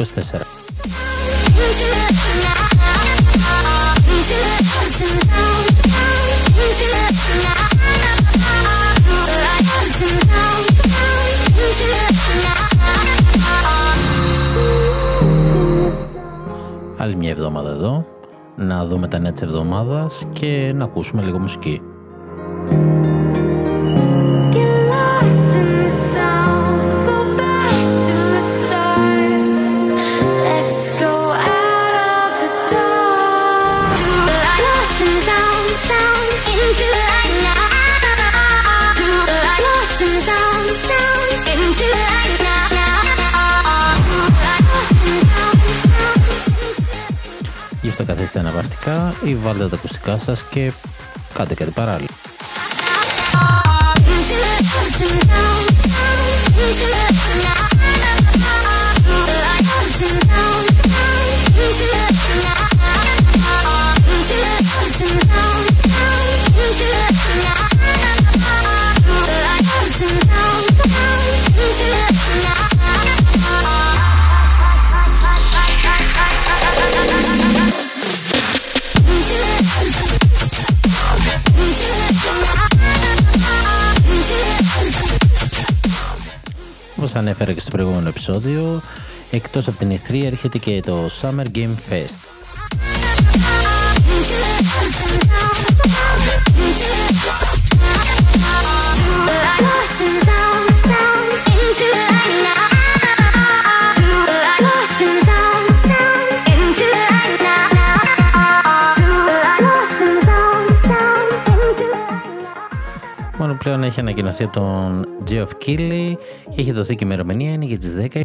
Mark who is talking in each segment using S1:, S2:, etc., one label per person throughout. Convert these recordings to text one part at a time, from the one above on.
S1: Αυγιάτικο πρωινό, τεφός 24. Άλλη μια εβδομάδα εδώ, να δούμε τα νέα της εβδομάδας και να ακούσουμε λίγο μουσική. Αυτό καθίστε αναπαυτικά ή βάλτε τα ακουστικά σας και κάντε κάτι παράλληλο. Ανέφερα και στο προηγούμενο επεισόδιο, εκτός από την E3 έρχεται και το Summer Game Fest. πλέον έχει ανακοινωθεί τον Geoff Keighley και έχει δοθεί και ημερομηνία, είναι για τις 10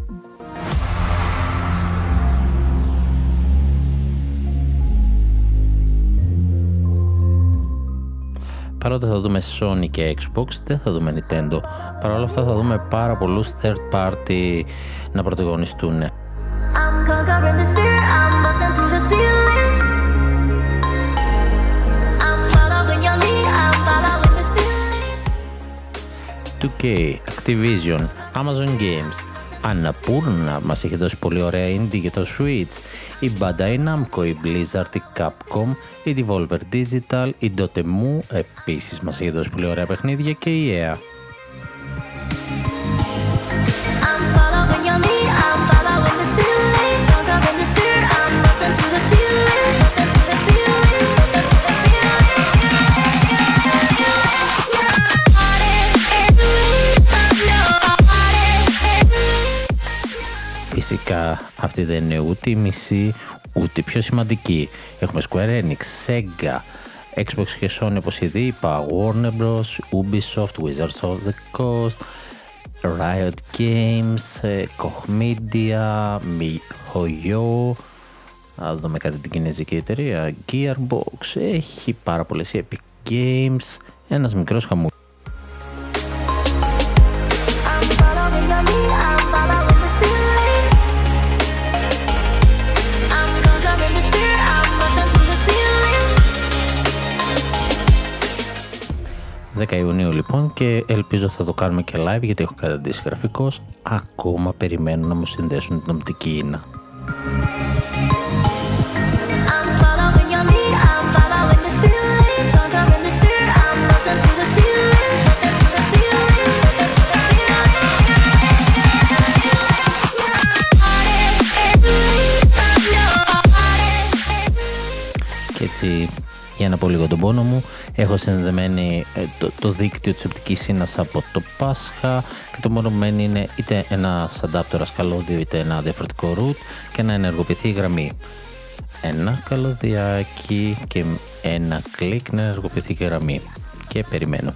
S1: Παρότι θα δούμε Sony και Xbox, δεν θα δούμε Nintendo. Παρ' όλα αυτά θα δούμε πάρα πολλούς third party να πρωταγωνιστούν. I'm 2K, Activision, Amazon Games, Annapurna μας έχει δώσει πολύ ωραία indie για το Switch, η Bandai Namco, η Blizzard, η Capcom, η Devolver Digital, η Dotemu επίσης μας έχει δώσει πολύ ωραία παιχνίδια και η EA. Φυσικά αυτή δεν είναι ούτε η μισή, ούτε η πιο σημαντική. Έχουμε Square Enix, Sega, Xbox και Sony όπως ήδη είπα, Warner Bros, Ubisoft, Wizards of the Coast, Riot Games, ε, Koch Media, MiHoYo, θα δούμε κάτι την κινέζικη εταιρεία, Gearbox, έχει πάρα πολλές Epic Games, ένας μικρός χαμού 10 Ιουνίου λοιπόν και ελπίζω θα το κάνουμε και live γιατί έχω καταντήσει γραφικός. Ακόμα περιμένω να μου συνδέσουν την οπτική ίνα. Και έτσι για να πω λίγο τον πόνο μου. Έχω συνδεμένη ε, το, το δίκτυο της οπτικής ίνας από το Πάσχα και το μόνο που μένει είναι είτε ένα adapter καλώδιο είτε ένα διαφορετικό root και να ενεργοποιηθεί η γραμμή. Ένα καλωδιάκι και ένα κλικ να ενεργοποιηθεί η γραμμή. Και περιμένω.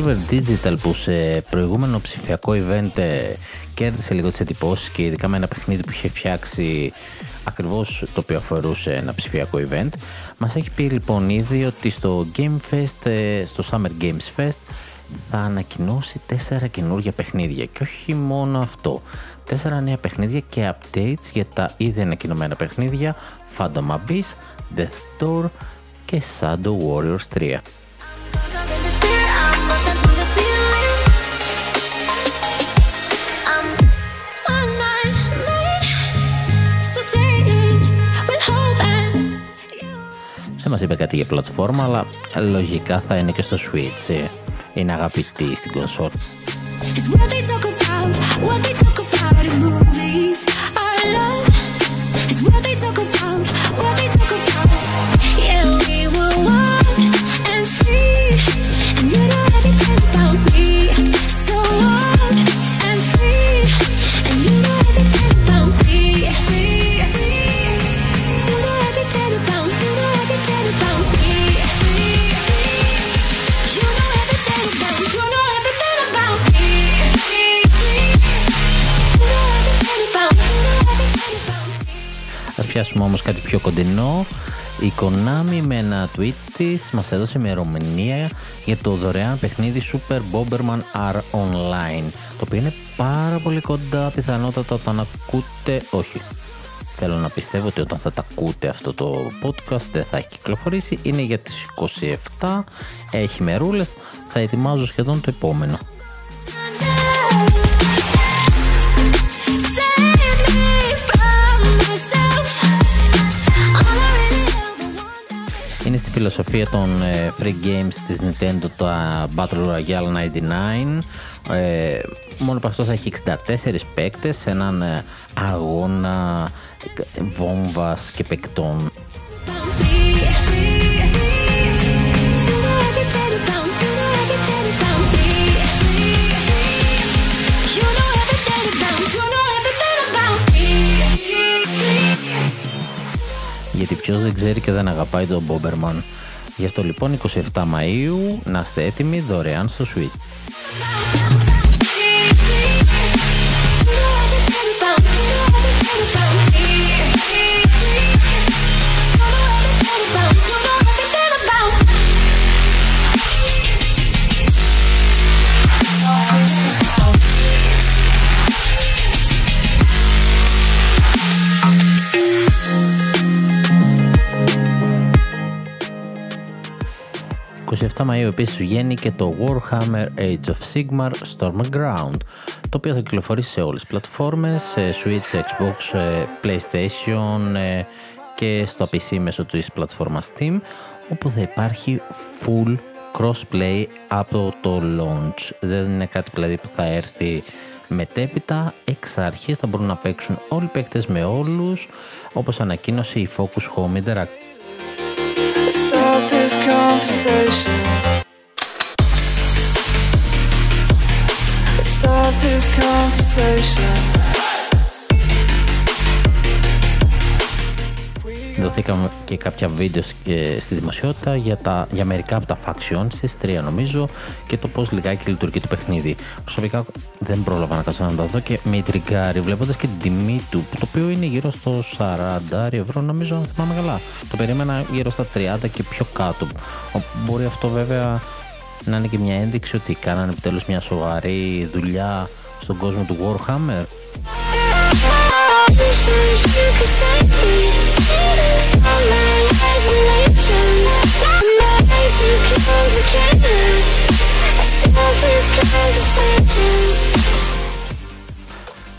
S1: Devolver Digital που σε προηγούμενο ψηφιακό event ε, κέρδισε λίγο τις εντυπώσεις και ειδικά με ένα παιχνίδι που είχε φτιάξει ακριβώς το οποίο αφορούσε ένα ψηφιακό event μας έχει πει λοιπόν ήδη ότι στο Game Fest, ε, στο Summer Games Fest θα ανακοινώσει τέσσερα καινούργια παιχνίδια και όχι μόνο αυτό. Τέσσερα νέα παιχνίδια και updates για τα ήδη ανακοινωμένα παιχνίδια Phantom Abyss, Death Door και Shadow Warriors 3. Δεν μας είπε κάτι για πλατφόρμα, αλλά λογικά θα είναι και στο Switch. Είναι αγαπητή στην κονσόλ. Πιάσουμε όμως κάτι πιο κοντινό. Η Konami με ένα tweet της μας έδωσε ημερομηνία για το δωρεάν παιχνίδι Super Bomberman R Online το οποίο είναι πάρα πολύ κοντά πιθανότατα όταν ακούτε, όχι θέλω να πιστεύω ότι όταν θα τα ακούτε αυτό το podcast δεν θα έχει κυκλοφορήσει είναι για τις 27 έχει μερούλες θα ετοιμάζω σχεδόν το επόμενο φιλοσοφία των ε, free games της Nintendo τα Battle Royale 99. Ε, μόνο από αυτό θα έχει 64 παίκτες σε έναν ε, αγώνα βόμβας και παικτών. Γιατί ποιος δεν ξέρει και δεν αγαπάει τον Μπόμπερμαν. Γι' αυτό λοιπόν 27 Μαΐου να είστε έτοιμοι δωρεάν στο Switch. Μαΐου επίσης βγαίνει και το Warhammer Age of Sigmar Stormground το οποίο θα κυκλοφορήσει σε όλες τις πλατφόρμες, Switch, Xbox, PlayStation και στο PC μέσω της πλατφόρμας Steam όπου θα υπάρχει full crossplay από το launch. Δεν είναι κάτι δηλαδή που θα έρθει μετέπειτα εξ αρχής θα μπορούν να παίξουν όλοι οι παίκτες με όλους όπως ανακοίνωσε η Focus Home Interactive conversation. Let's stop this conversation. Δοθήκαμε και κάποια βίντεο στη δημοσιότητα για, τα, για μερικά από τα factions στις τρία νομίζω και το πώς λιγάκι λειτουργεί το παιχνίδι. Προσωπικά δεν πρόλαβα να κάτσω να τα δω και με τριγκάρι βλέποντας και την τιμή του το οποίο είναι γύρω στο 40 ευρώ νομίζω αν θυμάμαι καλά. Το περίμενα γύρω στα 30 και πιο κάτω. Μπορεί αυτό βέβαια να είναι και μια ένδειξη ότι κάνανε επιτέλους μια σοβαρή δουλειά στον κόσμο του Warhammer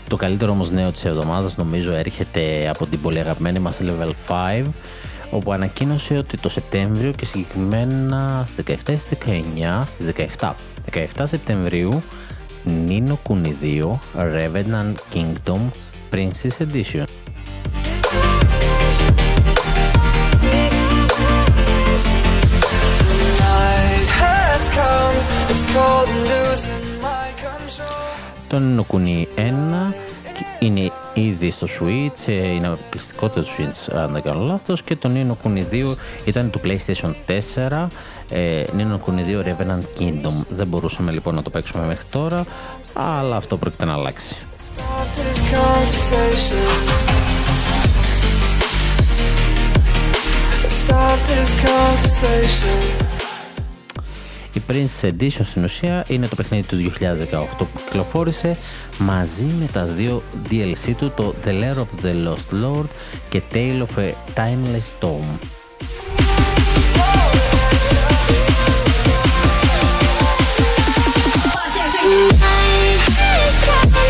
S1: το καλύτερο όμως νέο της εβδομάδας νομίζω έρχεται από την πολύ αγαπημένη μας Level 5 όπου ανακοίνωσε ότι το Σεπτέμβριο και συγκεκριμένα στις 17 στις 19 στις 17 17 Σεπτεμβρίου Nino Kuni 2 Revenant Kingdom Princess Edition. Το Nino 1 είναι ήδη στο Switch, ε, είναι αποκλειστικότητα του Switch αν δεν κάνω λάθος και το Nino Kuni 2 ήταν του PlayStation 4 ε, Nino Kuni 2 Revenant Kingdom δεν μπορούσαμε λοιπόν να το παίξουμε μέχρι τώρα αλλά αυτό πρόκειται να αλλάξει Η Prince Edition στην ουσία είναι το παιχνίδι του 2018 που κυκλοφόρησε μαζί με τα δύο DLC του, το The Lair of the Lost Lord και Tale of a Timeless Tomb.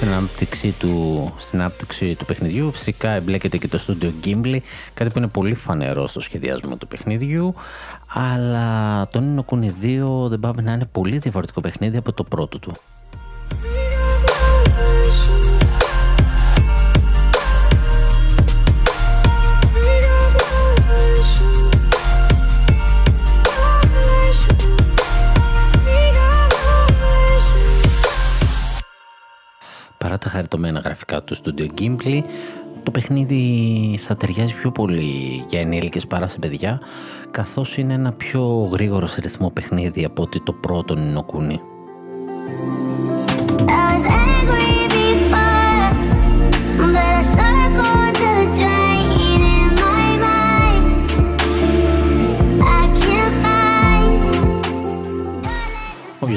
S1: στην ανάπτυξη του, στην ανάπτυξη του παιχνιδιού. Φυσικά εμπλέκεται και το Studio Gimli, κάτι που είναι πολύ φανερό στο σχεδιασμό του παιχνιδιού. Αλλά το Nino Kuni 2 δεν πάει να είναι πολύ διαφορετικό παιχνίδι από το πρώτο του. Παρά τα χαριτωμένα γραφικά του Studio Gimli, το παιχνίδι θα ταιριάζει πιο πολύ για ενήλικες παρά σε παιδιά, καθώς είναι ένα πιο γρήγορος σε ρυθμό παιχνίδι από ότι το πρώτο Νινοκούνι.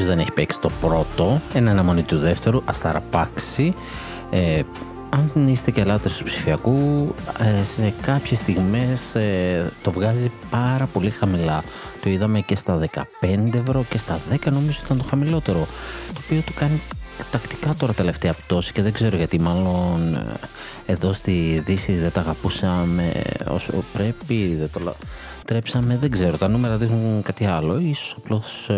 S1: Όποιος δεν έχει παίξει το πρώτο, ένα αναμονή του δεύτερου, ας ταραπάξει. Ε, αν είστε και λάτρες του ψηφιακού, ε, σε κάποιες στιγμές ε, το βγάζει πάρα πολύ χαμηλά. Το είδαμε και στα 15 ευρώ και στα 10 νομίζω ήταν το χαμηλότερο. Το οποίο του κάνει τακτικά τώρα τελευταία πτώση και δεν ξέρω γιατί μάλλον ε, εδώ στη Δύση δεν τα αγαπούσαμε όσο πρέπει, δεν το τρέψαμε, δεν ξέρω, τα νούμερα δείχνουν κάτι άλλο, ίσως απλώς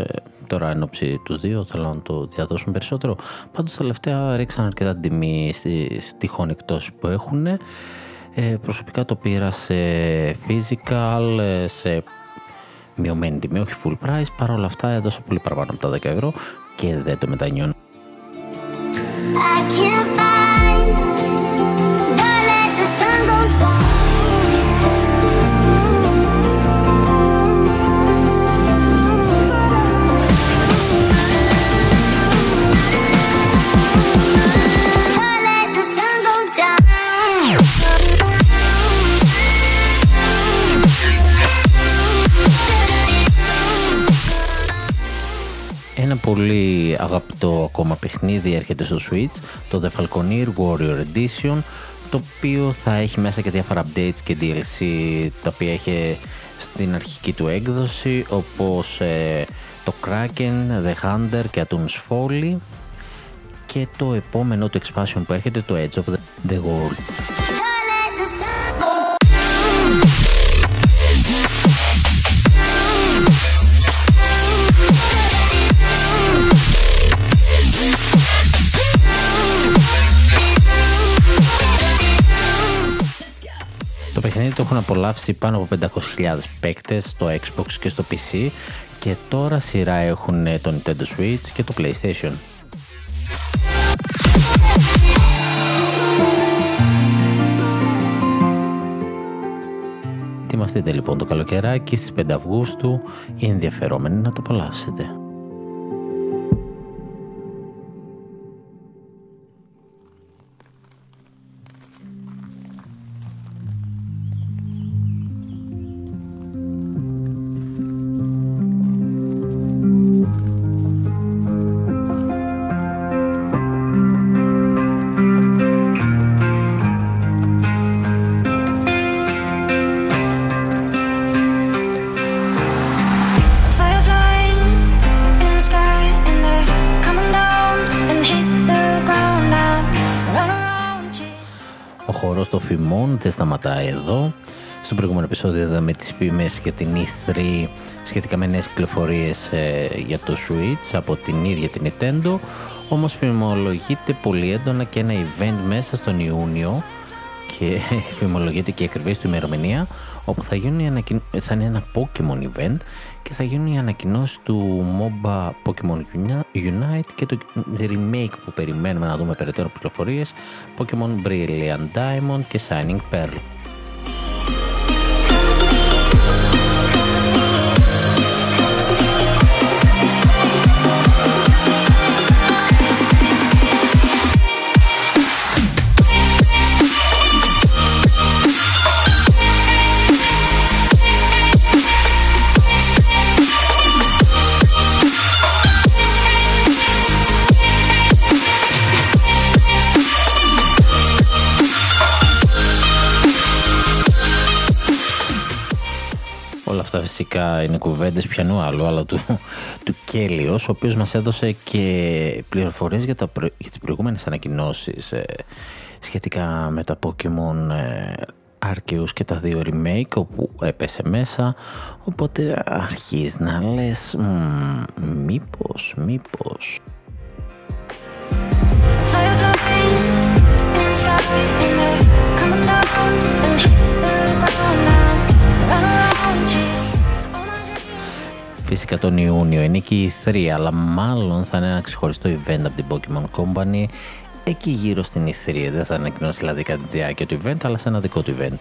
S1: τώρα εν ώψη τους 2 θέλω να το διαδώσουν περισσότερο. Πάντως τελευταία ρίξαν αρκετά τιμή στις τυχόν εκτός που έχουν. Ε, προσωπικά το πήρα σε physical, ε, σε μειωμένη τιμή, όχι full price. Παρ' όλα αυτά έδωσα πολύ παραπάνω από τα 10 ευρώ και δεν το μετανιώνω. Ένα πολύ αγαπητό ακόμα παιχνίδι έρχεται στο Switch, το The Falconeer Warrior Edition, το οποίο θα έχει μέσα και διάφορα updates και DLC τα οποία έχει στην αρχική του έκδοση, όπως ε, το Kraken, The Hunter και Atoms Folly και το επόμενο του expansion που έρχεται, το Edge of the World. Παιχνίδι το έχουν απολαύσει πάνω από 500.000 παίκτες στο Xbox και στο PC και τώρα σειρά έχουν το Nintendo Switch και το PlayStation. Ετοιμαστείτε λοιπόν το καλοκαιράκι στις 5 Αυγούστου οι ενδιαφερόμενοι να το απολαύσετε. Δεν σταματάει εδώ. Στο προηγούμενο επεισόδιο είδαμε τις φήμες για την E3 σχετικά με νέες κυκλοφορίες ε, για το Switch από την ίδια την Nintendo. Όμως φημολογείται πολύ έντονα και ένα event μέσα στον Ιούνιο και φημολογείται και η ακριβής του ημερομηνία όπου θα, γίνει, θα είναι ένα Pokemon event και θα γίνουν οι ανακοινώσεις του MOBA Pokemon Unite και το remake που περιμένουμε να δούμε περαιτέρω πληροφορίες Pokemon Brilliant Diamond και Shining Pearl. Όλα αυτά φυσικά είναι κουβέντες πιανού άλλου, αλλά του, του Κέλιος, ο οποίος μας έδωσε και πληροφορίες για, τα, για τις προηγούμενες ανακοινώσεις ε, σχετικά με τα Pokemon ε, Arceus και τα δύο remake όπου έπεσε μέσα. Οπότε αρχίζεις να λες μήπως, μήπως Φυσικά τον Ιούνιο είναι και η 3, αλλά μάλλον θα είναι ένα ξεχωριστό event από την Pokemon Company εκεί γύρω στην E3. Δεν θα ανακοινώσει δηλαδή κατά τη διάρκεια του event, αλλά σε ένα δικό του event.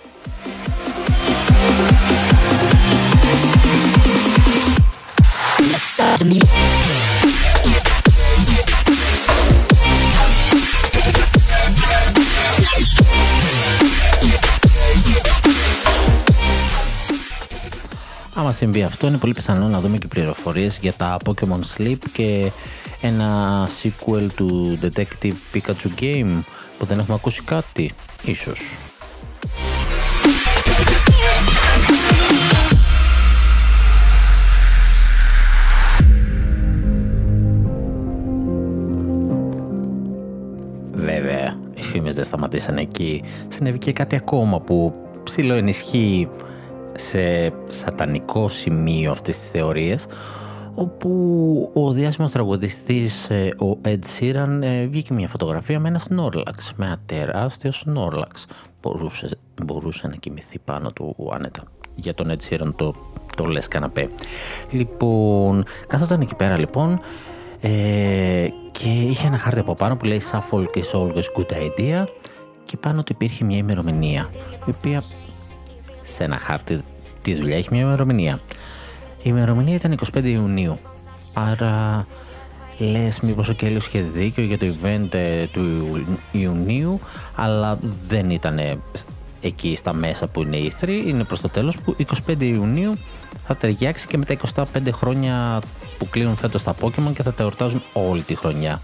S1: Άμα συμβεί αυτό, είναι πολύ πιθανό να δούμε και πληροφορίες για τα Pokemon Sleep και ένα sequel του Detective Pikachu Game που δεν έχουμε ακούσει κάτι, ίσως. Βέβαια, οι φήμες δεν σταματήσαν εκεί. Συνέβη και κάτι ακόμα που ψηλό ενισχύει σε σατανικό σημείο αυτές τις θεωρίες όπου ο διάσημος τραγουδιστής ε, ο Ed Sheeran ε, βγήκε μια φωτογραφία με ένα Snorlax, με ένα τεράστιο Snorlax. Μπορούσε, μπορούσε να κοιμηθεί πάνω του άνετα. Για τον Ed Sheeran το, το λες καναπέ. Λοιπόν, καθόταν εκεί πέρα λοιπόν ε, και είχε ένα χάρτη από πάνω που λέει Suffolk is always good idea και πάνω του υπήρχε μια ημερομηνία η οποία σε ένα χάρτη τη δουλειά έχει μια ημερομηνία. Η ημερομηνία ήταν 25 Ιουνίου. Άρα λες μήπως ο Κέλλος είχε δίκιο για το event ε, του Ιουνίου αλλά δεν ήταν εκεί στα μέσα που είναι η 3 είναι προς το τέλος που 25 Ιουνίου θα ταιριάξει και με τα 25 χρόνια που κλείνουν φέτος τα Pokemon και θα τα εορτάζουν όλη τη χρονιά.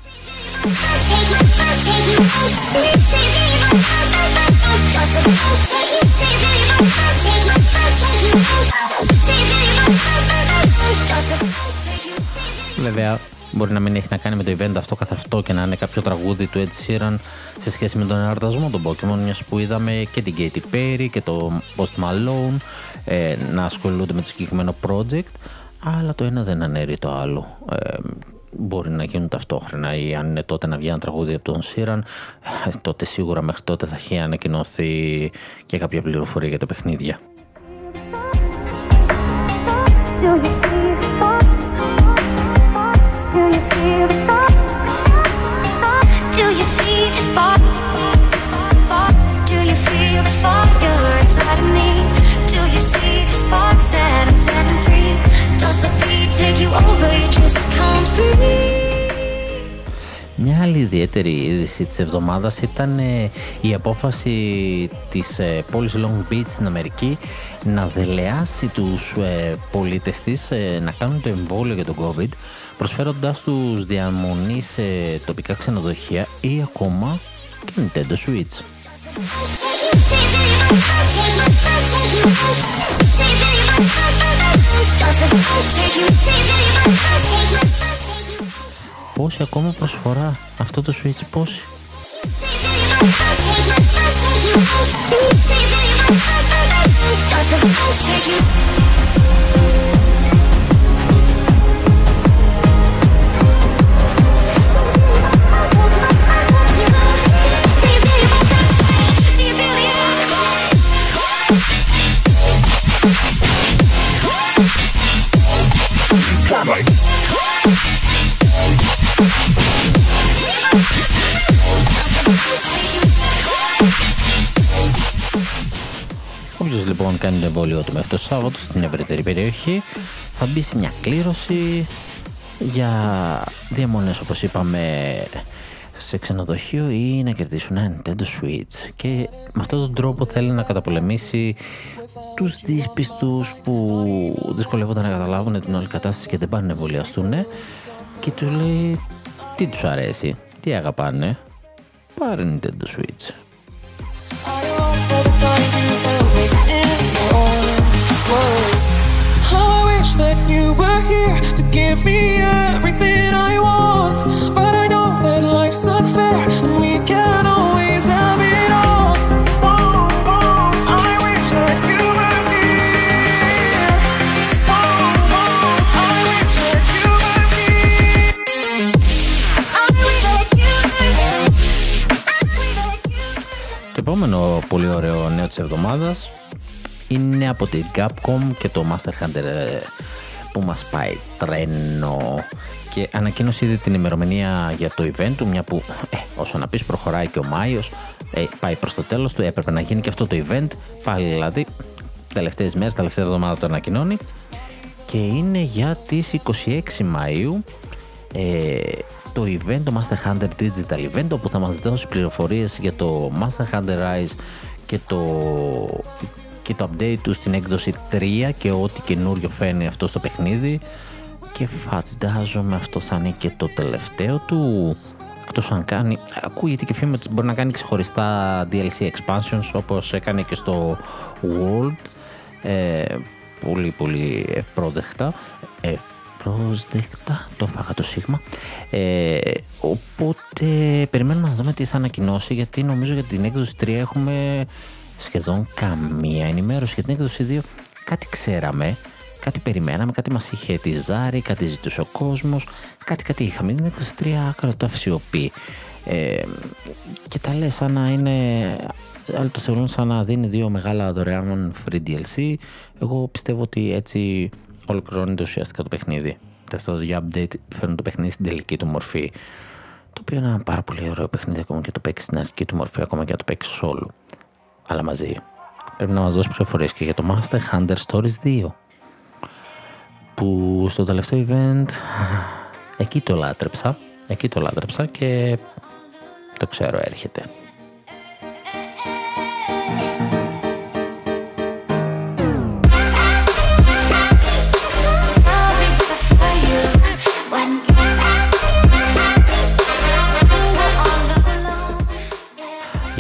S1: Βέβαια, μπορεί να μην έχει να κάνει με το event αυτό καθ' αυτό και να είναι κάποιο τραγούδι του Ed Sheeran σε σχέση με τον εορτασμό των Pokemon, μιας που είδαμε και την Katy Perry και το Post Malone ε, να ασχολούνται με το συγκεκριμένο project, αλλά το ένα δεν ανέρει το άλλο. Ε, μπορεί να γίνουν ταυτόχρονα ή αν είναι τότε να βγει ένα τραγούδι από τον Σίραν, ε, τότε σίγουρα μέχρι τότε θα έχει ανακοινωθεί και κάποια πληροφορία για τα παιχνίδια. Μια άλλη ιδιαίτερη είδηση της εβδομάδας ήταν ε, η απόφαση της ε, πόλης Long Beach στην Αμερική να δελεάσει τους ε, πολίτες της να κάνουν το εμβόλιο για τον COVID προσφέροντάς τους διαμονή σε τοπικά ξενοδοχεία ή ακόμα και Nintendo Switch. Πόση ακόμα προσφορά; Αυτό το Switch, πόση; Όποιος κάνει το εμβόλιο του μέχρι το Σάββατο στην ευρύτερη περιοχή. Θα μπει σε μια κλήρωση για διαμονές όπως είπαμε σε ξενοδοχείο ή να κερδίσουν ένα Nintendo Switch. Και με αυτόν τον τρόπο θέλει να καταπολεμήσει τους δύσπιστους που δυσκολεύονται να καταλάβουν την όλη κατάσταση και δεν πάνε να εμβολιαστούν και τους λέει τι τους αρέσει, τι αγαπάνε, πάρε Nintendo Switch. wish that you were here to give me everything I want. But
S2: I know that life's unfair, and we can't always have it all. Oh, oh,
S1: Το oh, επόμενο πολύ ωραίο νέο της εβδομάδας είναι από την Capcom και το Master Hunter ε, που μας πάει τρένο. Και ανακοίνωσε ήδη την ημερομηνία για το event του μια που ε, όσο να πεις προχωράει και ο Μάιος. Ε, πάει προς το τέλος του έπρεπε να γίνει και αυτό το event. Πάλι δηλαδή τελευταίες μέρες, τελευταία εβδομάδα το ανακοινώνει. Και είναι για τις 26 Μαΐου ε, το event, το Master Hunter Digital Event όπου θα μας δώσει πληροφορίες για το Master Hunter Rise και το, και το update του στην έκδοση 3 και ό,τι καινούριο φαίνει αυτό στο παιχνίδι. Και φαντάζομαι αυτό θα είναι και το τελευταίο του. Εκτός αν κάνει, ακούγεται και φήμη ότι μπορεί να κάνει ξεχωριστά DLC expansions όπως έκανε και στο World. Ε, πολύ πολύ ευπρόδεκτα ευπρόσδεκτα το φάγα το σίγμα. Ε, οπότε περιμένουμε να δούμε τι θα ανακοινώσει γιατί νομίζω για την έκδοση 3 έχουμε σχεδόν καμία ενημέρωση για την έκδοση 2 κάτι ξέραμε κάτι περιμέναμε, κάτι μας είχε τη ζάρη, κάτι ζητούσε ο κόσμος, κάτι κάτι είχαμε. την έκδοση 3 κρατώ αυσιοπή. Ε, και τα λέει σαν να είναι άλλοι το θεωρούν σαν να δίνει δύο μεγάλα δωρεάν free DLC. Εγώ πιστεύω ότι έτσι ολοκληρώνεται ουσιαστικά το παιχνίδι. Τα αυτά τα δύο update φέρνουν το παιχνίδι στην τελική του μορφή. Το οποίο είναι ένα πάρα πολύ ωραίο παιχνίδι ακόμα και το παίξεις στην αρχική του μορφή, ακόμα και να το παίξεις solo. Αλλά μαζί. Πρέπει να μας δώσει πληροφορίες και για το Master Hunter Stories 2. Που στο τελευταίο event εκεί το λάτρεψα. Εκεί το λάτρεψα και το ξέρω έρχεται.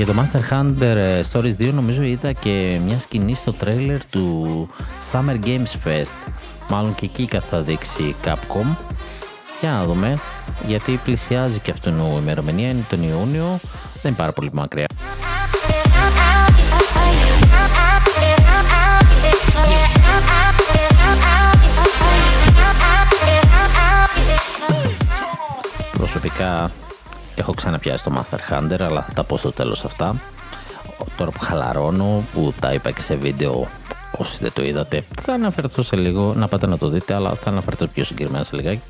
S1: Για το Master Hunter ε, Stories 2 νομίζω είδα και μια σκηνή στο τρέιλερ του Summer Games Fest. Μάλλον και εκεί θα δείξει Capcom. Για να δούμε, γιατί πλησιάζει και αυτόν η ημερομηνία, είναι τον Ιούνιο, δεν είναι πάρα πολύ μακριά. Προσωπικά Έχω ξαναπιάσει το Master Hunter, αλλά θα τα πω στο τέλος αυτά. Τώρα που χαλαρώνω, που τα είπα και σε βίντεο όσοι δεν το είδατε, θα αναφερθώ σε λίγο, να πάτε να το δείτε, αλλά θα αναφερθώ πιο συγκεκριμένα σε λιγάκι.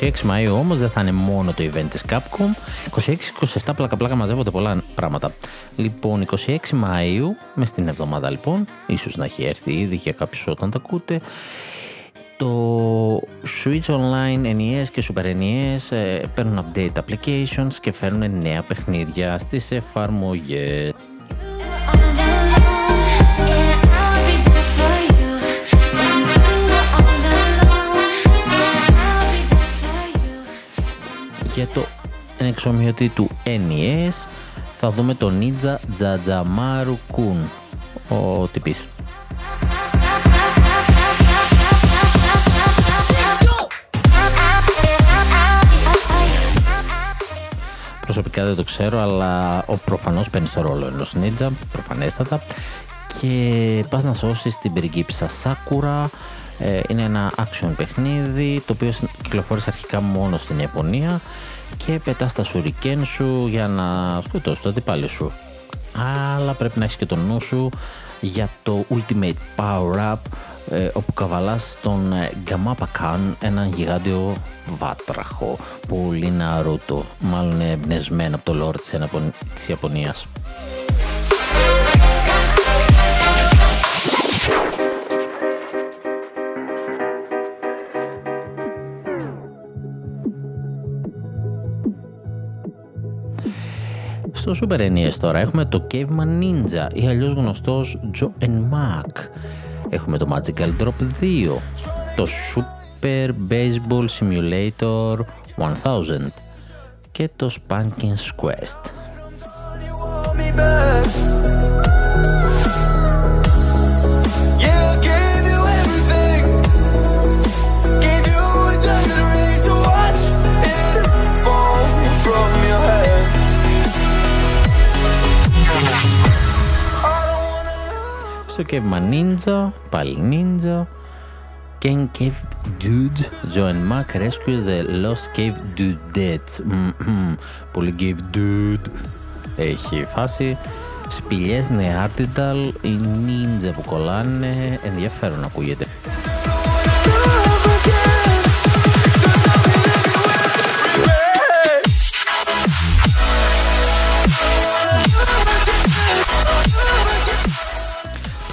S1: 26 Μαΐου όμως δεν θα είναι μόνο το event της Capcom. 26-27 πλάκα πλάκα μαζεύονται πολλά πράγματα. Λοιπόν, 26 Μαΐου, μες στην εβδομάδα λοιπόν, ίσως να έχει έρθει ήδη για κάποιους όταν τα ακούτε, το Switch Online NES και Super NES ε, παίρνουν update applications και φέρνουν νέα παιχνίδια στις εφαρμογές. Για το εξομοιωτή του NES θα δούμε το Ninja Jajamaru Kun ο τυπής. Προσωπικά δεν το ξέρω, αλλά ο προφανώς παίρνει στο ρόλο ενός Ninja, προφανέστατα, και πας να σώσεις την πριγκίψα Σάκουρα, ε, είναι ένα action παιχνίδι το οποίο κυκλοφόρησε αρχικά μόνο στην Ιαπωνία και πετά τα σουρικέν σου για να σκοτώσει το αντιπάλι σου. Αλλά πρέπει να έχεις και το νου σου για το Ultimate Power Up ε, όπου καβαλάς τον ε, Γκαμάπακαν, έναν γιγάντιο βάτραχο, πολύ ναρούτο, μάλλον εμπνευσμένο από το lore της Ιαπωνίας. Στο Super NES τώρα έχουμε το Caveman Ninja ή αλλιώς γνωστός Joe and Mac. Έχουμε το Magical Drop 2, το Super Baseball Simulator 1000 και το Spankin's Quest. Το κεύμα νύντζο, πάλι νύντζο, κέντρο κεφτή, ζωή μάκ, rescue the lost cave dude. Dead, πολύ κεφτή. Έχει φάση Σπηλιές νεαρτινταλ, οι νύντζε που κολλάνε, ενδιαφέρον ακούγεται.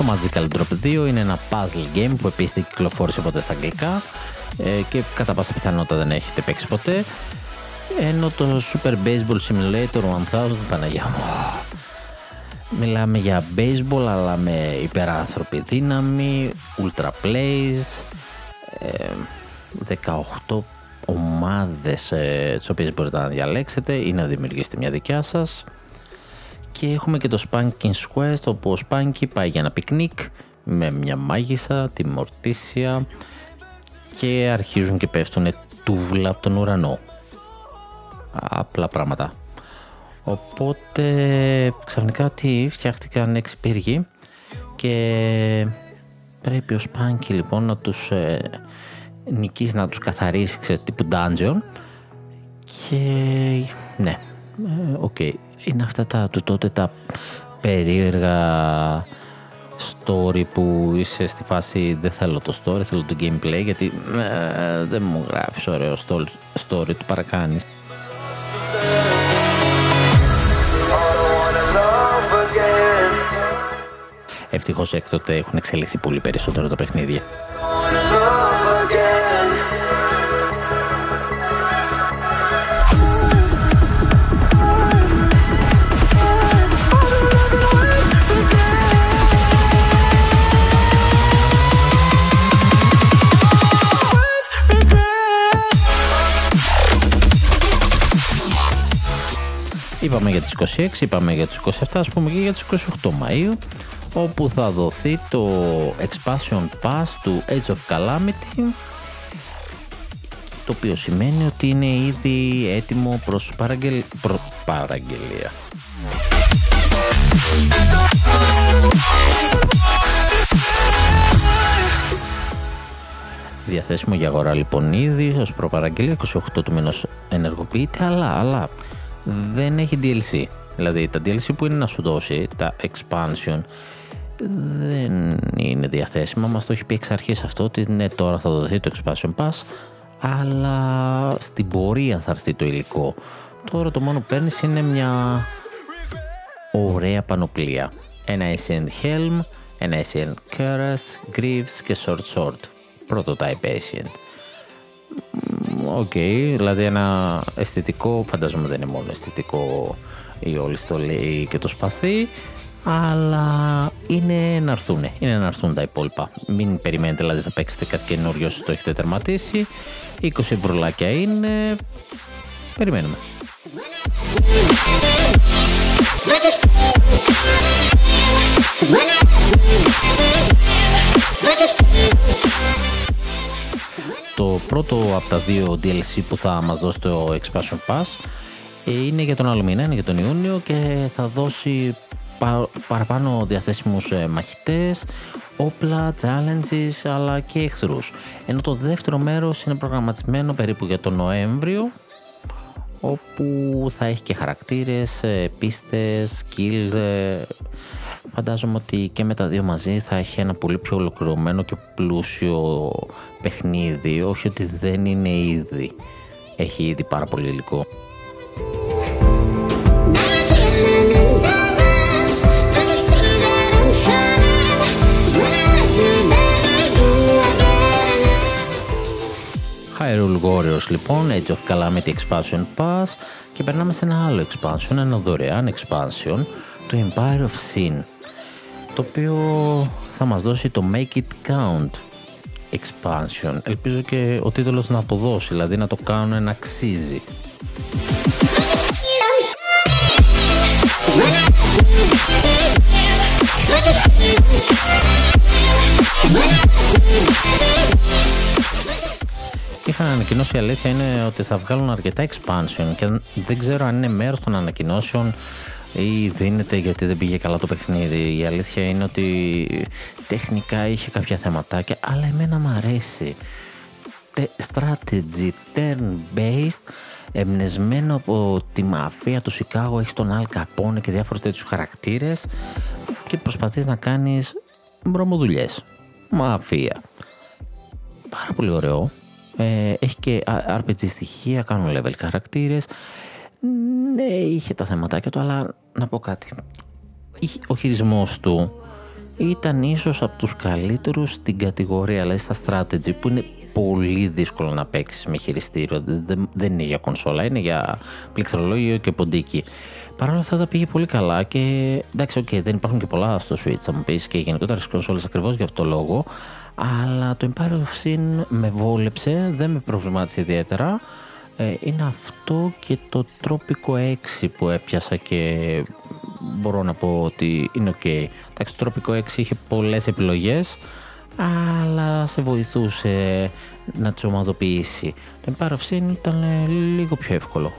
S1: Magical Drop 2 είναι ένα puzzle game που επίσης δεν κυκλοφόρησε ποτέ στα αγγλικά ε, και κατά πάσα πιθανότητα δεν έχετε παίξει ποτέ. Ενώ το Super Baseball Simulator 1000, Παναγιά μου, μιλάμε για baseball αλλά με υπεράνθρωπη δύναμη, ultra plays, 18 ομάδες ε, τις οποίες μπορείτε να διαλέξετε ή να δημιουργήσετε μια δικιά σας. Και έχουμε και το Spanking's Quest όπου ο Spanky πάει για ένα πικνίκ με μια μάγισσα, τη Μορτίσια και αρχίζουν και πέφτουν τούβλα από τον ουρανό. Απλά πράγματα. Οπότε ξαφνικά τι φτιάχτηκαν έξι πύργοι και πρέπει ο Σπάνκι λοιπόν να τους ε, νικήσει, να τους καθαρίσει ξέρετε, τύπου dungeon και ναι, ε, ok. Okay είναι αυτά τα του τότε τα περίεργα story που είσαι στη φάση δεν θέλω το story, θέλω το gameplay γιατί ε, δεν μου γράφεις ωραίο story, του παρακάνεις. Ευτυχώς έκτοτε έχουν εξελιχθεί πολύ περισσότερο τα παιχνίδια. Είπαμε για τις 26, είπαμε για τις 27, ας πούμε και για τις 28 Μαΐου όπου θα δοθεί το Expansion Pass του Age of Calamity το οποίο σημαίνει ότι είναι ήδη έτοιμο προς παραγγελ... προ... παραγγελία. Διαθέσιμο για αγορά λοιπόν ήδη ως προπαραγγελία 28 του μήνος ενεργοποιείται αλλά, αλλά δεν έχει DLC. Δηλαδή τα DLC που είναι να σου δώσει, τα expansion, δεν είναι διαθέσιμα. Μας το έχει πει εξ αρχής αυτό ότι ναι τώρα θα δοθεί το expansion pass, αλλά στην πορεία θα έρθει το υλικό. Τώρα το μόνο που παίρνεις είναι μια ωραία πανοπλία. Ένα Ancient Helm, ένα Ancient Keras, Greaves και Sword Sword. Prototype Ancient. Ok, okay, δηλαδή ένα αισθητικό, φαντάζομαι δεν είναι μόνο αισθητικό η όλη στολή και το σπαθί, αλλά είναι να έρθουν, είναι να έρθουν τα υπόλοιπα. Μην περιμένετε δηλαδή θα παίξετε κάτι καινούριο το έχετε τερματίσει. 20 ευρουλάκια είναι, περιμένουμε. Το πρώτο από τα δύο DLC που θα μας δώσει το Expansion Pass ε, είναι για τον άλλο μήνα, είναι για τον Ιούνιο και θα δώσει παραπάνω διαθέσιμους ε, μαχητές, όπλα, challenges αλλά και εχθρούς. Ενώ το δεύτερο μέρος είναι προγραμματισμένο περίπου για τον Νοέμβριο όπου θα έχει και χαρακτήρες, ε, πίστες, skill, φαντάζομαι ότι και με τα δύο μαζί θα έχει ένα πολύ πιο ολοκληρωμένο και πλούσιο παιχνίδι, όχι ότι δεν είναι ήδη. Έχει ήδη πάρα πολύ υλικό. Hyrule Warriors λοιπόν, Age of Calamity Expansion Pass και περνάμε σε ένα άλλο expansion, ένα δωρεάν expansion, το Empire of Sin το οποίο θα μας δώσει το Make It Count expansion. Ελπίζω και ο τίτλος να αποδώσει, δηλαδή να το κάνουν να αξίζει. Είχαν ανακοινώσει η αλήθεια είναι ότι θα βγάλουν αρκετά expansion και δεν ξέρω αν είναι μέρος των ανακοινώσεων ή δίνεται γιατί δεν πήγε καλά το παιχνίδι. Η αλήθεια είναι ότι τεχνικά είχε κάποια θεματάκια, αλλά εμένα μου αρέσει. Strategy, turn-based, εμπνεσμένο από τη μαφία του Σικάγο, έχεις τον Αλ Καπόνε και διάφορους τέτοιους χαρακτήρες και προσπαθείς να κάνεις βρωμοδουλειές. Μαφία. Πάρα πολύ ωραίο. Ε, έχει και RPG στοιχεία, κάνουν level χαρακτήρες. Ναι, είχε τα θεματάκια του, αλλά να πω κάτι. Ο χειρισμός του ήταν ίσως από τους καλύτερους στην κατηγορία, δηλαδή στα strategy, που είναι πολύ δύσκολο να παίξεις με χειριστήριο. Δεν, δεν είναι για κονσόλα, είναι για πληκτρολόγιο και ποντίκι. Παρ' όλα αυτά τα πήγε πολύ καλά και εντάξει, okay, δεν υπάρχουν και πολλά στο Switch, θα μου πεις και γενικότερα στις κονσόλες ακριβώς για αυτό το λόγο. Αλλά το Empire of Sin με βόλεψε, δεν με προβλημάτισε ιδιαίτερα. Ε, είναι αυτό και το τρόπικο 6 που έπιασα και μπορώ να πω ότι είναι ok. Εντάξει, το τρόπικο 6 είχε πολλές επιλογές, αλλά σε βοηθούσε να τις ομαδοποιήσει. Το Empire of Sin ήταν λίγο πιο εύκολο.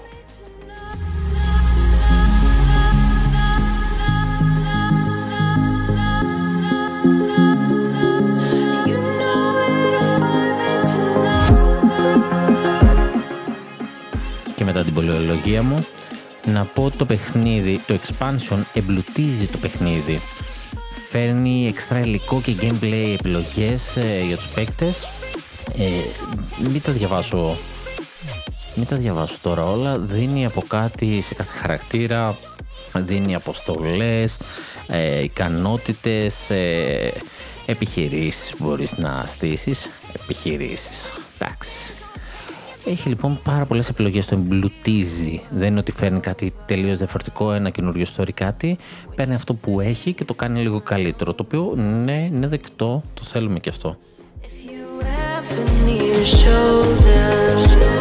S1: Μετά την πολυολογία μου να πω το παιχνίδι, το expansion εμπλουτίζει το παιχνίδι. Φέρνει εξτρά υλικό και gameplay επιλογές ε, για τους παίκτες. Ε, μην τα διαβάσω μην τα διαβάσω τώρα όλα. Δίνει από κάτι σε κάθε χαρακτήρα. Δίνει αποστολές, ε, ικανότητες, ε, επιχειρήσεις μπορείς να στήσεις. Επιχειρήσεις. Εντάξει. Έχει λοιπόν πάρα πολλές επιλογές, το εμπλουτίζει. Δεν είναι ότι φέρνει κάτι τελείως διαφορετικό, ένα καινούριο story κάτι. Παίρνει αυτό που έχει και το κάνει λίγο καλύτερο. Το οποίο ναι, είναι δεκτό, το θέλουμε και αυτό. Ένα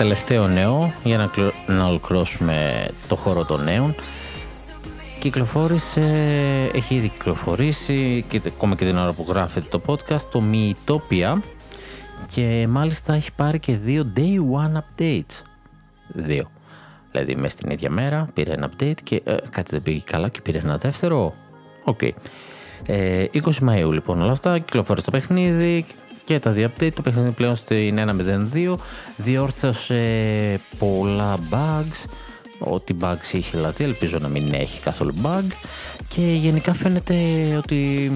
S1: τελευταίο νέο για να, να ολοκληρώσουμε το χώρο των νέων. Κυκλοφόρησε, έχει ήδη κυκλοφορήσει και ακόμα και την ώρα που γράφεται το podcast το Miitopia και μάλιστα έχει πάρει και δύο day one updates. Δύο. Δηλαδή μέσα στην ίδια μέρα πήρε ένα update και ε, κάτι δεν πήγε καλά και πήρε ένα δεύτερο. Ok. Okay. Ε, 20 Μαΐου λοιπόν όλα αυτά, κυκλοφόρησε το παιχνίδι, και τα δύο update. Το παιχνίδι πλέον στην 1.02 διόρθωσε πολλά bugs. Ό,τι bugs είχε δηλαδή, ελπίζω να μην έχει καθόλου bug. Και γενικά φαίνεται ότι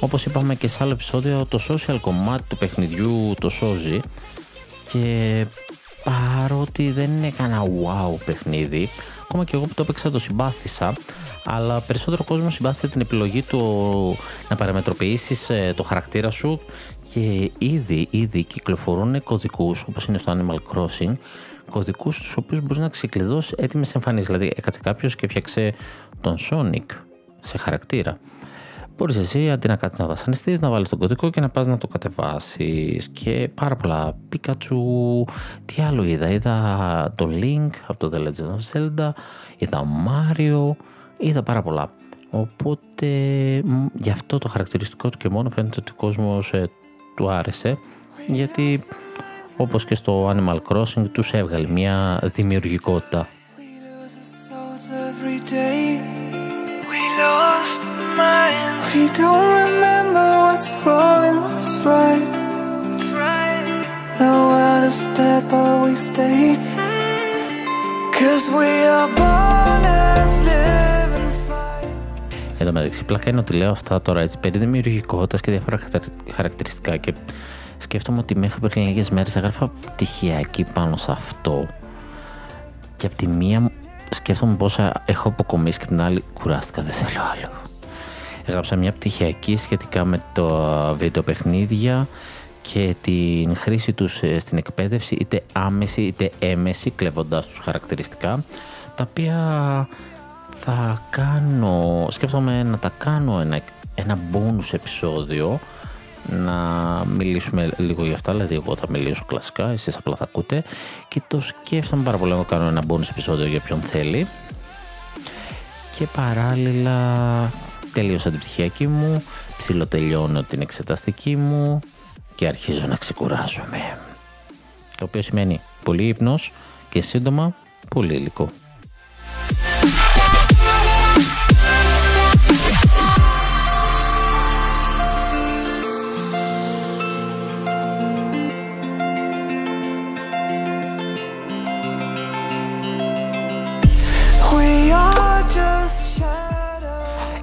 S1: όπως είπαμε και σε άλλο επεισόδιο το social κομμάτι του παιχνιδιού το σώζει και παρότι δεν είναι κανένα wow παιχνίδι ακόμα και εγώ που το έπαιξα το συμπάθησα αλλά περισσότερο κόσμο συμπάθησε την επιλογή του να παραμετροποιήσεις ε, το χαρακτήρα σου και ήδη, ήδη κυκλοφορούν κωδικούς όπως είναι στο Animal Crossing κωδικούς τους οποίους μπορείς να ξεκλειδώσεις έτοιμες εμφανίσεις. Δηλαδή έκατσε κάποιος και έφτιαξε τον Sonic σε χαρακτήρα. Μπορείς εσύ αντί να κάτσεις να βασανιστείς να βάλεις τον κωδικό και να πας να το κατεβάσεις. Και πάρα πολλά. Pikachu τι άλλο είδα, είδα το Link από το The Legend of Zelda είδα Mario είδα πάρα πολλά. Οπότε γι' αυτό το χαρακτηριστικό του και μόνο φαίνεται ότι ο κόσμος ε, του άρεσε γιατί όπως και στο Animal Crossing τους έβγαλε μια δημιουργικότητα. Cause living fight. Εδώ μεταξύ πλάκα είναι ότι λέω αυτά τώρα έτσι περί δημιουργικότητας και διάφορα χαρακτηριστικά και σκέφτομαι ότι μέχρι πριν λίγες μέρες έγραφα πτυχιακή πάνω σε αυτό και από τη μία σκέφτομαι πόσα έχω αποκομίσει και την άλλη κουράστηκα, δεν θέλω άλλο. Έγραψα μια πτυχιακή σχετικά με το βίντεο παιχνίδια και την χρήση τους ε, στην εκπαίδευση είτε άμεση είτε έμεση κλεβοντάς τους χαρακτηριστικά τα οποία θα κάνω, σκέφτομαι να τα κάνω ένα, ένα bonus επεισόδιο να μιλήσουμε λίγο για αυτά, δηλαδή εγώ θα μιλήσω κλασικά, εσείς απλά θα ακούτε και το σκέφτομαι πάρα πολύ να κάνω ένα bonus επεισόδιο για ποιον θέλει και παράλληλα τελείωσα την πτυχιακή μου, ψιλοτελειώνω την εξεταστική μου και αρχίζω να ξεκουράζομαι. Το οποίο σημαίνει πολύ ύπνος και σύντομα πολύ υλικό.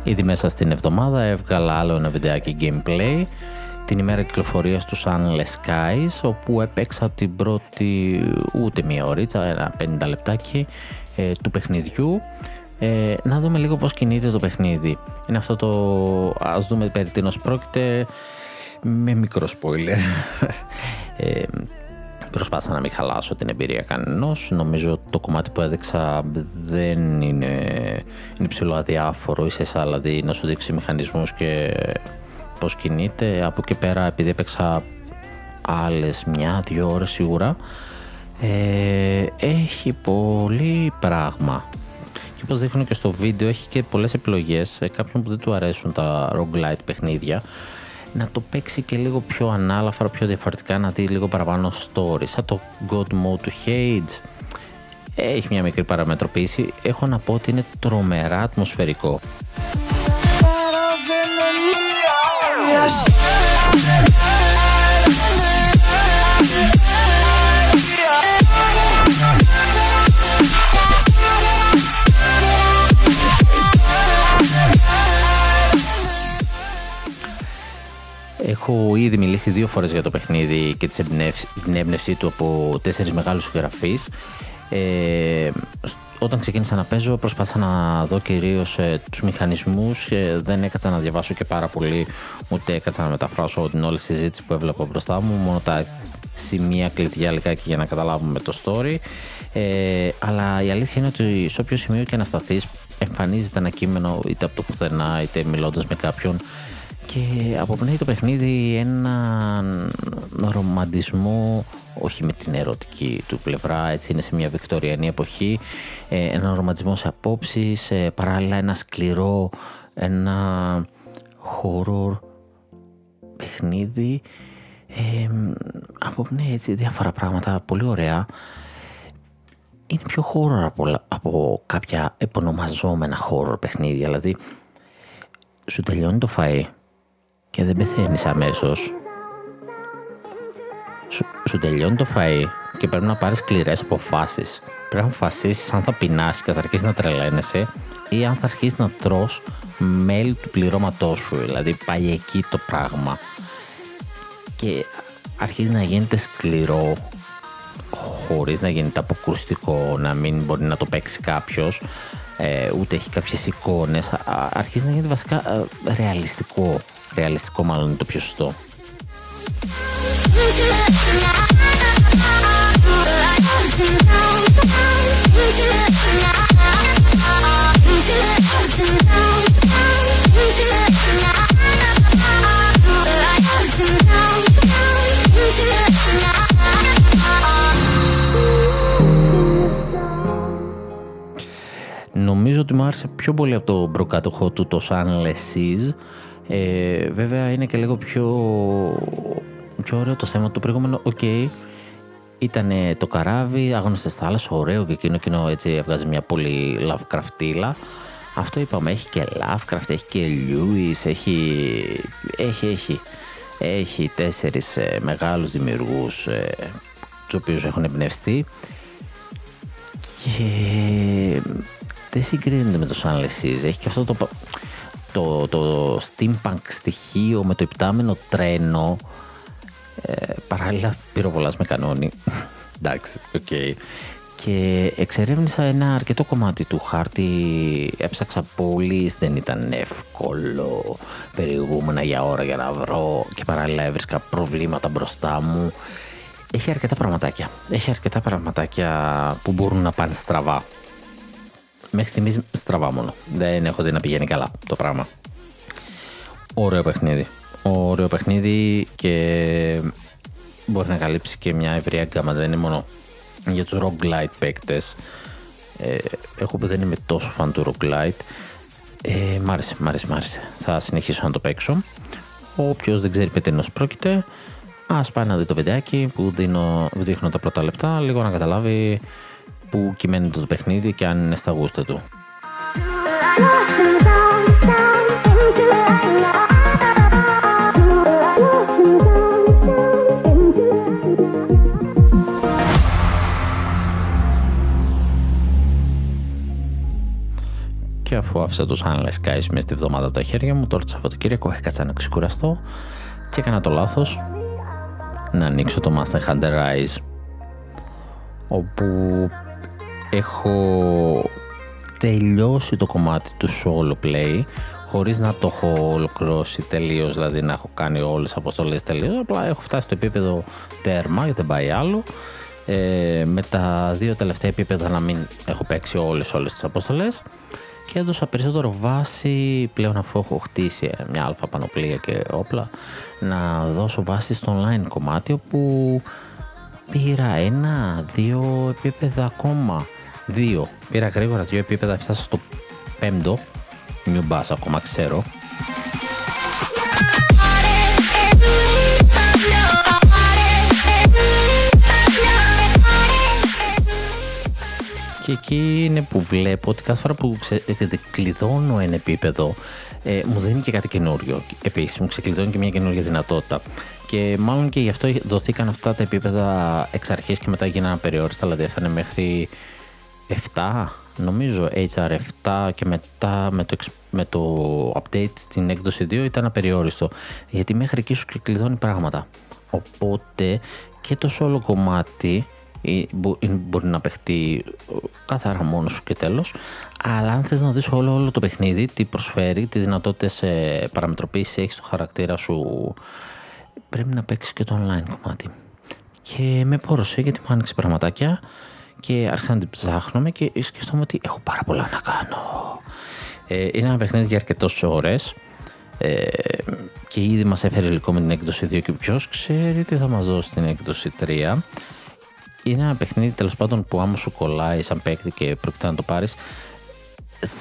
S1: Ήδη μέσα στην εβδομάδα έβγαλα άλλο ένα βιντεάκι gameplay την ημέρα κυκλοφορίας του Sunless Skies όπου έπαιξα την πρώτη ούτε μία ωρίτσα, ένα 50 λεπτάκι ε, του παιχνιδιού ε, να δούμε λίγο πώς κινείται το παιχνίδι. Είναι αυτό το... Ας δούμε περί τίνος πρόκειται με μικρό spoiler. ε, προσπάθησα να μην χαλάσω την εμπειρία κανενός. Νομίζω το κομμάτι που έδειξα δεν είναι, είναι ψηλό αδιάφορο. Είσαι δηλαδή να σου δείξει μηχανισμούς και πώς κινείται. Από εκεί πέρα επειδή έπαιξα άλλες μια-δυο ώρες σίγουρα ε, έχει πολύ πράγμα και όπως δείχνω και στο βίντεο έχει και πολλές επιλογές σε κάποιον που δεν του αρέσουν τα roguelite παιχνίδια να το παίξει και λίγο πιο ανάλαφρα, πιο διαφορετικά, να δει λίγο παραπάνω story. Σαν το God Mode του Hades. Έχει μια μικρή παραμετροποίηση. Έχω να πω ότι είναι τρομερά ατμοσφαιρικό. Έχω ήδη μιλήσει δύο φορές για το παιχνίδι και την έμπνευσή του από τέσσερις μεγάλους συγγραφείς. Ε, όταν ξεκίνησα να παίζω προσπάθησα να δω κυρίως ε, τους μηχανισμούς και δεν έκατσα να διαβάσω και πάρα πολύ ούτε έκατσα να μεταφράσω την όλη συζήτηση που έβλεπα μπροστά μου μόνο τα σημεία κλειδιά λιγάκι για να καταλάβουμε το story ε, αλλά η αλήθεια είναι ότι σε όποιο σημείο και να σταθείς εμφανίζεται ένα κείμενο είτε από το πουθενά είτε μιλώντας με κάποιον και αποπνέει το παιχνίδι έναν ρομαντισμό όχι με την ερωτική του πλευρά, έτσι είναι σε μια βικτωριανή εποχή, ε, ένα ρομαντισμό σε απόψεις, ε, παράλληλα ένα σκληρό, ένα horror παιχνίδι, ε, αποπνέει έτσι διάφορα πράγματα, πολύ ωραία. Είναι πιο horror από, από κάποια επωνομαζόμενα horror παιχνίδια, δηλαδή σου τελειώνει το φαΐ και δεν πεθαίνεις αμέσως. Σου, σου τελειώνει το φαΐ και πρέπει να πάρεις σκληρές αποφάσεις. Πρέπει να αποφασίσεις αν θα πεινάσεις και θα αρχίσεις να τρελαίνεσαι ή αν θα αρχίσεις να τρως μέλη του πληρώματός σου. Δηλαδή πάει εκεί το πράγμα. Και αρχίζει να γίνεται σκληρό χωρίς να γίνεται αποκρουστικό, να μην μπορεί να το παίξει κάποιος, ε, ούτε έχει κάποιες εικόνες, αρχίζει να γίνεται βασικά ε, ρεαλιστικό ρεαλιστικό μάλλον είναι το πιο σωστό. Νομίζω ότι μου άρεσε πιο πολύ από το προκάτοχο του το Sunless Seas ε, βέβαια είναι και λίγο πιο, πιο ωραίο το θέμα. Το προηγούμενο, ok, okay, ήταν το καράβι, άγνωστες θάλασσα, ωραίο και εκείνο, εκείνο έτσι έβγαζε μια πολύ Lovecraftίλα. Αυτό είπαμε, έχει και Lovecraft, έχει και Lewis, έχει, έχει, έχει, έχει τέσσερις ε, μεγάλους δημιουργούς ε, τους οποίους έχουν εμπνευστεί και δεν συγκρίνεται με το Sunless Έχει και αυτό το, το, το steampunk στοιχείο με το υπτάμενο τρένο ε, παράλληλα πυροβολάς με κανόνι. Εντάξει, ok. Okay. και εξερεύνησα ένα αρκετό κομμάτι του χάρτη. Έψαξα πολύ δεν ήταν εύκολο περιηγούμενα για ώρα για να βρω και παράλληλα έβρισκα προβλήματα μπροστά μου. Έχει αρκετά πραγματάκια. Έχει αρκετά πραγματάκια που μπορούν να πάνε στραβά Μέχρι στιγμής στραβά μόνο. Δεν έχω δει να πηγαίνει καλά το πράγμα. Ωραίο παιχνίδι. Ωραίο παιχνίδι και μπορεί να καλύψει και μια ευρεία γκάμα. Δεν είναι μόνο για τους roguelite παίκτες. Ε, εγώ που δεν είμαι τόσο φαν του roguelite, ε, μ' άρεσε, μ' άρεσε, μ' άρεσε. Θα συνεχίσω να το παίξω. Όποιος δεν ξέρει περί πρόκειται, ας πάει να δει το βιντεάκι που δίνω, δείχνω τα πρώτα λεπτά, λίγο να καταλάβει που κυμαίνεται το παιχνίδι και αν είναι στα γούστα του. Και αφού άφησα το Sunless Skies μέσα στη βδομάδα από τα χέρια μου, τώρα το Σαββατοκύριακο έκατσα να ξεκουραστώ και έκανα το λάθος να ανοίξω το Master Hunter Rise όπου έχω τελειώσει το κομμάτι του solo play χωρίς να το έχω ολοκληρώσει τελείως, δηλαδή να έχω κάνει όλες τις αποστολές τελείως, απλά έχω φτάσει στο επίπεδο τέρμα γιατί δεν πάει άλλο. Ε, με τα δύο τελευταία επίπεδα να μην έχω παίξει όλες όλες τις αποστολές και έδωσα περισσότερο βάση πλέον αφού έχω χτίσει μια αλφα πανοπλία και όπλα να δώσω βάση στο online κομμάτι όπου πήρα ένα, δύο επίπεδα ακόμα δύο, πήρα γρήγορα δύο επίπεδα φτάσα στο πέμπτο New Bass ακόμα ξέρω και εκεί είναι που βλέπω ότι κάθε φορά που ξε... κλειδώνω ένα επίπεδο ε, μου δίνει και κάτι καινούριο. Επίσης, μου ξεκλειδώνει και μια καινούργια δυνατότητα. Και μάλλον και γι' αυτό δοθήκαν αυτά τα επίπεδα εξ αρχής και μετά γίνανε απεριόριστα, δηλαδή έφτανε μέχρι 7, νομίζω HR7 και μετά με το, με το update στην έκδοση 2 ήταν απεριόριστο. Γιατί μέχρι εκεί σου κλειδώνει πράγματα. Οπότε και το solo κομμάτι μπορεί να παιχτεί ε, καθαρά μόνος σου και τέλος αλλά αν θες να δεις όλο, όλο το παιχνίδι τι προσφέρει, τι δυνατότητες ε, παραμετροποίηση έχει στο χαρακτήρα σου πρέπει να παίξεις και το online κομμάτι και με πόρωσε γιατί μου άνοιξε πραγματάκια και άρχισα να την ψάχνουμε και σκεφτόμαι ότι έχω πάρα πολλά να κάνω ε, είναι ένα παιχνίδι για αρκετές ώρες ε, και ήδη μας έφερε υλικό με την έκδοση 2 και ποιος ξέρει τι θα μας δώσει την έκδοση 3 είναι ένα παιχνίδι τέλος πάντων που άμα σου κολλάει σαν παίκτη και πρόκειται να το πάρεις,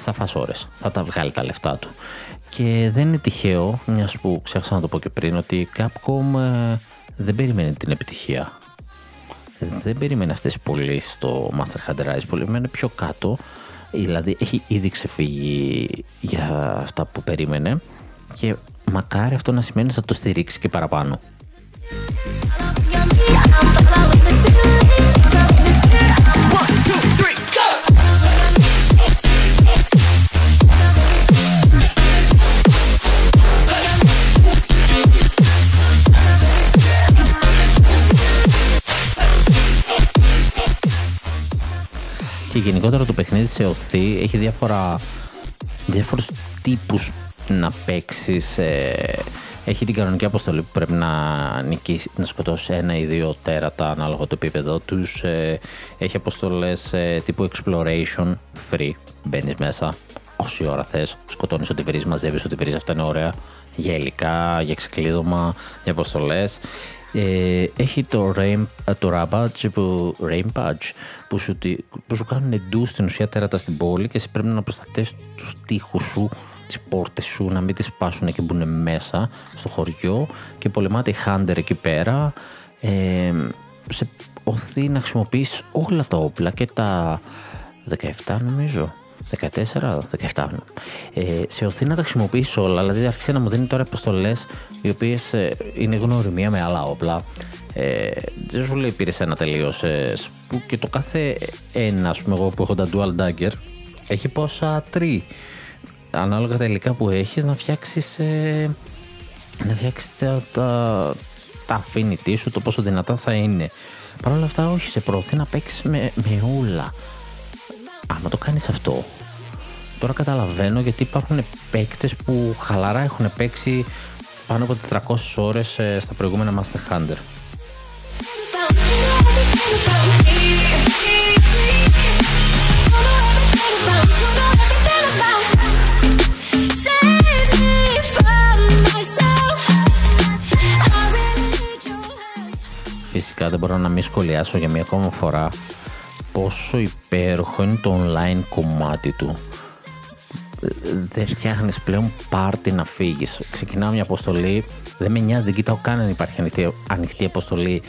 S1: θα φας ώρες, θα τα βγάλει τα λεφτά του. Και δεν είναι τυχαίο, μιας που ξέχασα να το πω και πριν, ότι η Capcom ε, δεν περίμενε την επιτυχία. Δεν περίμενε αυτές τις πωλήσεις στο Master Hunter Rise, περίμενε πιο κάτω, δηλαδή έχει ήδη ξεφύγει για αυτά που περίμενε και μακάρι αυτό να σημαίνει ότι θα το στηρίξει και παραπάνω. Και γενικότερα το παιχνίδι σε οθή έχει διάφορα, διάφορους τύπους να παίξεις ε, έχει την κανονική αποστολή που πρέπει να νικήσεις, να σκοτώσεις ένα ή δύο τέρατα ανάλογα το επίπεδο τους. Ε, έχει αποστολές ε, τύπου exploration, free. Μπαίνεις μέσα όση ώρα θες, σκοτώνεις ό,τι βρεις, μαζεύεις ό,τι βρεις. Αυτά είναι ωραία. Για υλικά, για ξεκλείδωμα, για αποστολές. Ε, έχει το, rain, το Rampage που, Rampage που, σου, που σου κάνουν εντού στην ουσία τέρατα στην πόλη και εσύ πρέπει να προστατεύσει τους τείχους σου τις πόρτες σου να μην τις σπάσουν και μπουν μέσα στο χωριό. Και πολεμάται η Hunter εκεί πέρα. Ε, σε οθεί να χρησιμοποιείς όλα τα όπλα και τα 17 νομίζω 14, 17. Ε, σε οθεί να τα χρησιμοποιήσει όλα, δηλαδή άρχισε να μου δίνει τώρα αποστολές οι οποίες ε, είναι γνωριμία με άλλα όπλα. Ε, δεν σου λέει πήρες ένα τελείω. Ε, που και το κάθε ένα, ας πούμε, εγώ που έχω τα dual dagger, έχει πόσα; Τρία ανάλογα τα υλικά που έχεις να φτιάξεις ε, να φτιάξεις τα, τα, τα affinity σου, το πόσο δυνατά θα είναι. Παρ' όλα αυτά όχι, σε προωθεί να παίξεις με, με όλα. Άμα το κάνεις αυτό, τώρα καταλαβαίνω γιατί υπάρχουν παίκτες που χαλαρά έχουν παίξει πάνω από 400 ώρες ε, στα προηγούμενα Master Hunter. Φυσικά δεν μπορώ να μην σχολιάσω για μια ακόμα φορά πόσο υπέροχο είναι το online κομμάτι του. Δεν φτιάχνεις πλέον πάρτι να φύγεις. Ξεκινάω μια αποστολή, δεν με νοιάζει, δεν κοιτάω καν αν υπάρχει ανοιχτή, ανοιχτή αποστολή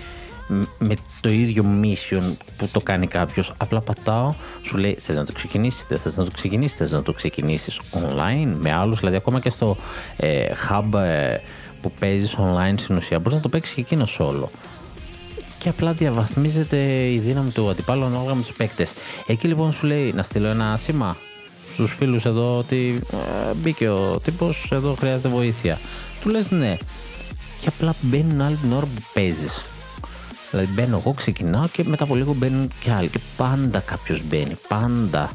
S1: με το ίδιο mission που το κάνει κάποιος. Απλά πατάω, σου λέει θες να το ξεκινήσεις, δεν θες να το ξεκινήσεις, θες να το ξεκινήσεις online με άλλους. Δηλαδή, ακόμα και στο ε, hub ε, που παίζεις online στην ουσία, μπορείς να το παίξεις και εκείνο όλο. Και απλά διαβαθμίζεται η δύναμη του αντιπάλου ανάλογα με τους παίκτες. Εκεί λοιπόν σου λέει να στείλω ένα σήμα στους φίλους εδώ ότι ε, μπήκε ο τύπος, εδώ χρειάζεται βοήθεια. Του λες ναι. Και απλά μπαίνουν άλλη την ώρα που παίζεις. Δηλαδή μπαίνω εγώ, ξεκινάω και μετά από λίγο μπαίνουν και άλλοι. Και πάντα κάποιος μπαίνει. Πάντα.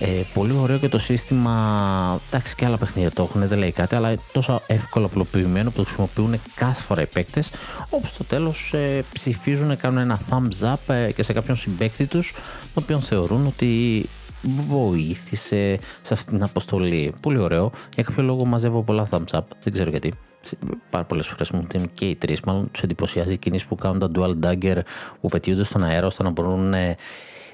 S1: Ε, πολύ ωραίο και το σύστημα. Εντάξει, και άλλα παιχνίδια το έχουν, δεν λέει κάτι, αλλά τόσο εύκολο απλοποιημένο που το χρησιμοποιούν κάθε φορά οι παίκτες. Όπω στο τέλος ε, ψηφίζουν, κάνουν ένα thumbs up ε, και σε κάποιον συμπέκτη τους, τον οποίο θεωρούν ότι βοήθησε σε αυτή την αποστολή. Πολύ ωραίο. Για κάποιο λόγο μαζεύω πολλά thumbs up, δεν ξέρω γιατί πάρα πολλές φορές μου δίνουν και οι τρεις. Μάλλον τους εντυπωσιάζει οι κινήσει που κάνουν τα dual dagger που πετύχονται στον αέρα ώστε να μπορούν ε,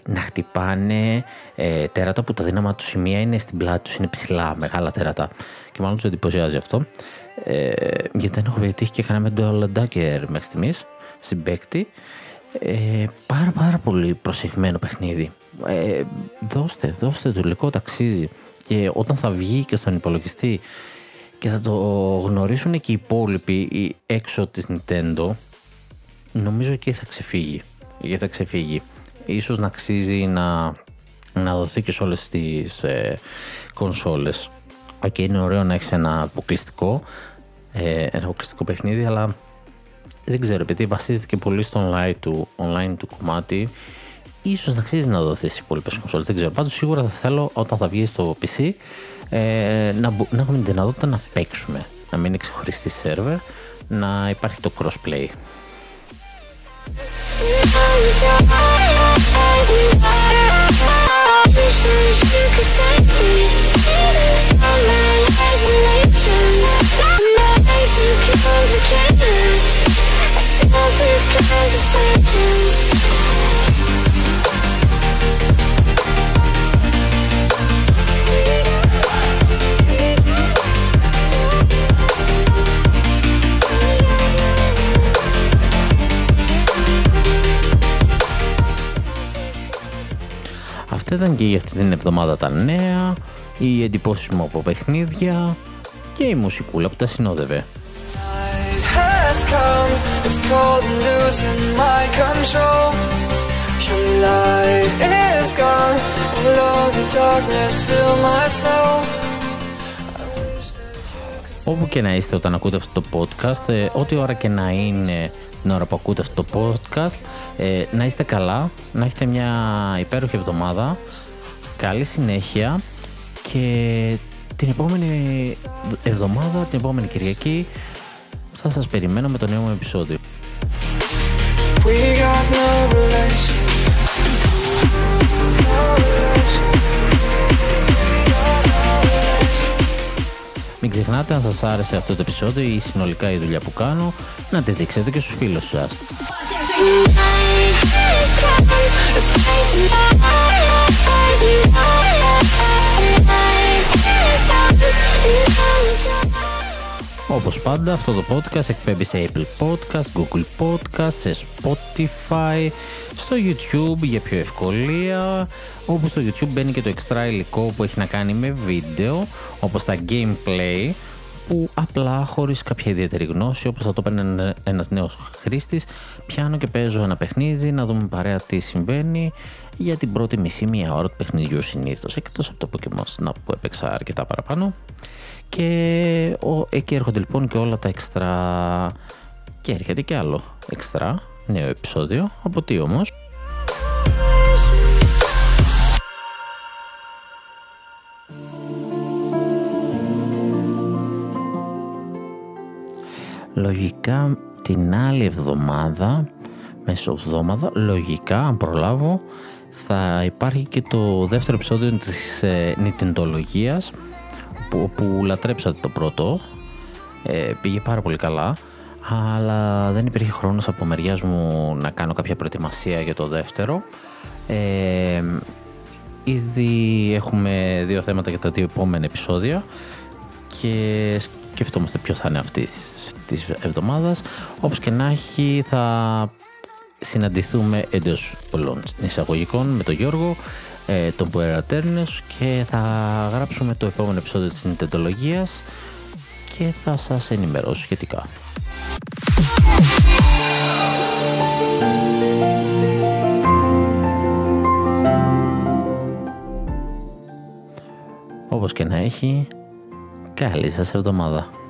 S1: να χτυπάνε ε, τέρατα που τα δύναμα του σημεία είναι στην πλάτη τους, είναι ψηλά, μεγάλα τέρατα. Και μάλλον τους εντυπωσιάζει αυτό. Ε, γιατί δεν έχω πετύχει και κανένα dual dagger μέχρι στιγμής συμπέκτη. Ε, πάρα πάρα πολύ προσεγμένο παιχνίδι. Ε, δώστε, δώστε το υλικό, ταξίζει. Και όταν θα βγει και στον υπολογιστή και θα το γνωρίσουν και οι υπόλοιποι έξω της Nintendo νομίζω εκεί θα ξεφύγει εκεί θα ξεφύγει ίσως να αξίζει να, να δοθεί και σε όλες τις ε, κονσόλες. Και είναι ωραίο να έχεις ένα αποκλειστικό ε, ένα αποκλειστικό παιχνίδι αλλά δεν ξέρω επειδή βασίζεται και πολύ στο online του, online του κομμάτι ίσως να αξίζει να δοθεί στις υπόλοιπες κονσόλες. Δεν ξέρω. Πάντως σίγουρα θα θέλω όταν θα βγει στο PC ε, να, να έχουμε την δυνατότητα να παίξουμε, να μην είναι ξεχωριστή σερβερ, να υπάρχει το crossplay. Αυτά ήταν και για αυτή την εβδομάδα τα νέα, οι εντυπώσεις μου από παιχνίδια και η μουσικούλα που τα συνόδευε. Όπου και να είστε όταν ακούτε αυτό το podcast, ε, ό,τι ώρα και να είναι την ώρα που ακούτε αυτό το podcast. Ε, να είστε καλά, να έχετε μια υπέροχη εβδομάδα, καλή συνέχεια και την επόμενη εβδομάδα, την επόμενη Κυριακή θα σας περιμένω με το νέο μου επεισόδιο. Μην ξεχνάτε αν σας άρεσε αυτό το επεισόδιο ή συνολικά η δουλειά που κάνω να τη δείξετε και στους φίλους σας. Όπως πάντα αυτό το podcast εκπέμπει σε Apple Podcast, Google Podcast, σε Spotify, στο YouTube για πιο ευκολία, όπου στο YouTube μπαίνει και το extra υλικό που έχει να κάνει με βίντεο, όπως τα gameplay, που απλά χωρίς κάποια ιδιαίτερη γνώση, όπως θα το παίρνει ένας νέος χρήστης, πιάνω και παίζω ένα παιχνίδι, να δούμε παρέα τι συμβαίνει για την πρώτη μισή μία ώρα του παιχνιδιού συνήθως, εκτός από το Pokemon Snap που έπαιξα αρκετά παραπάνω. Και ο, εκεί έρχονται λοιπόν και όλα τα εξτρά και έρχεται και άλλο εξτρά, νέο επεισόδιο. Από τι όμως; Λογικά την άλλη εβδομάδα, μεσοβδόμαδα, λογικά αν προλάβω, θα υπάρχει και το δεύτερο επεισόδιο της ε, που, που λατρέψατε το πρώτο, ε, πήγε πάρα πολύ καλά, αλλά δεν υπήρχε χρόνος από μεριάς μου να κάνω κάποια προετοιμασία για το δεύτερο. Ε, ήδη έχουμε δύο θέματα για τα δύο επόμενα επεισόδια και σκεφτόμαστε ποιο θα είναι αυτή της εβδομάδας. Όπως και να έχει θα συναντηθούμε εντός πολλών εισαγωγικών με τον Γιώργο, ε, τον Τέρνες και θα γράψουμε το επόμενο επεισόδιο της συνθετολογίας και θα σας ενημερώσω σχετικά. Όπως και να έχει, καλή σας εβδομάδα.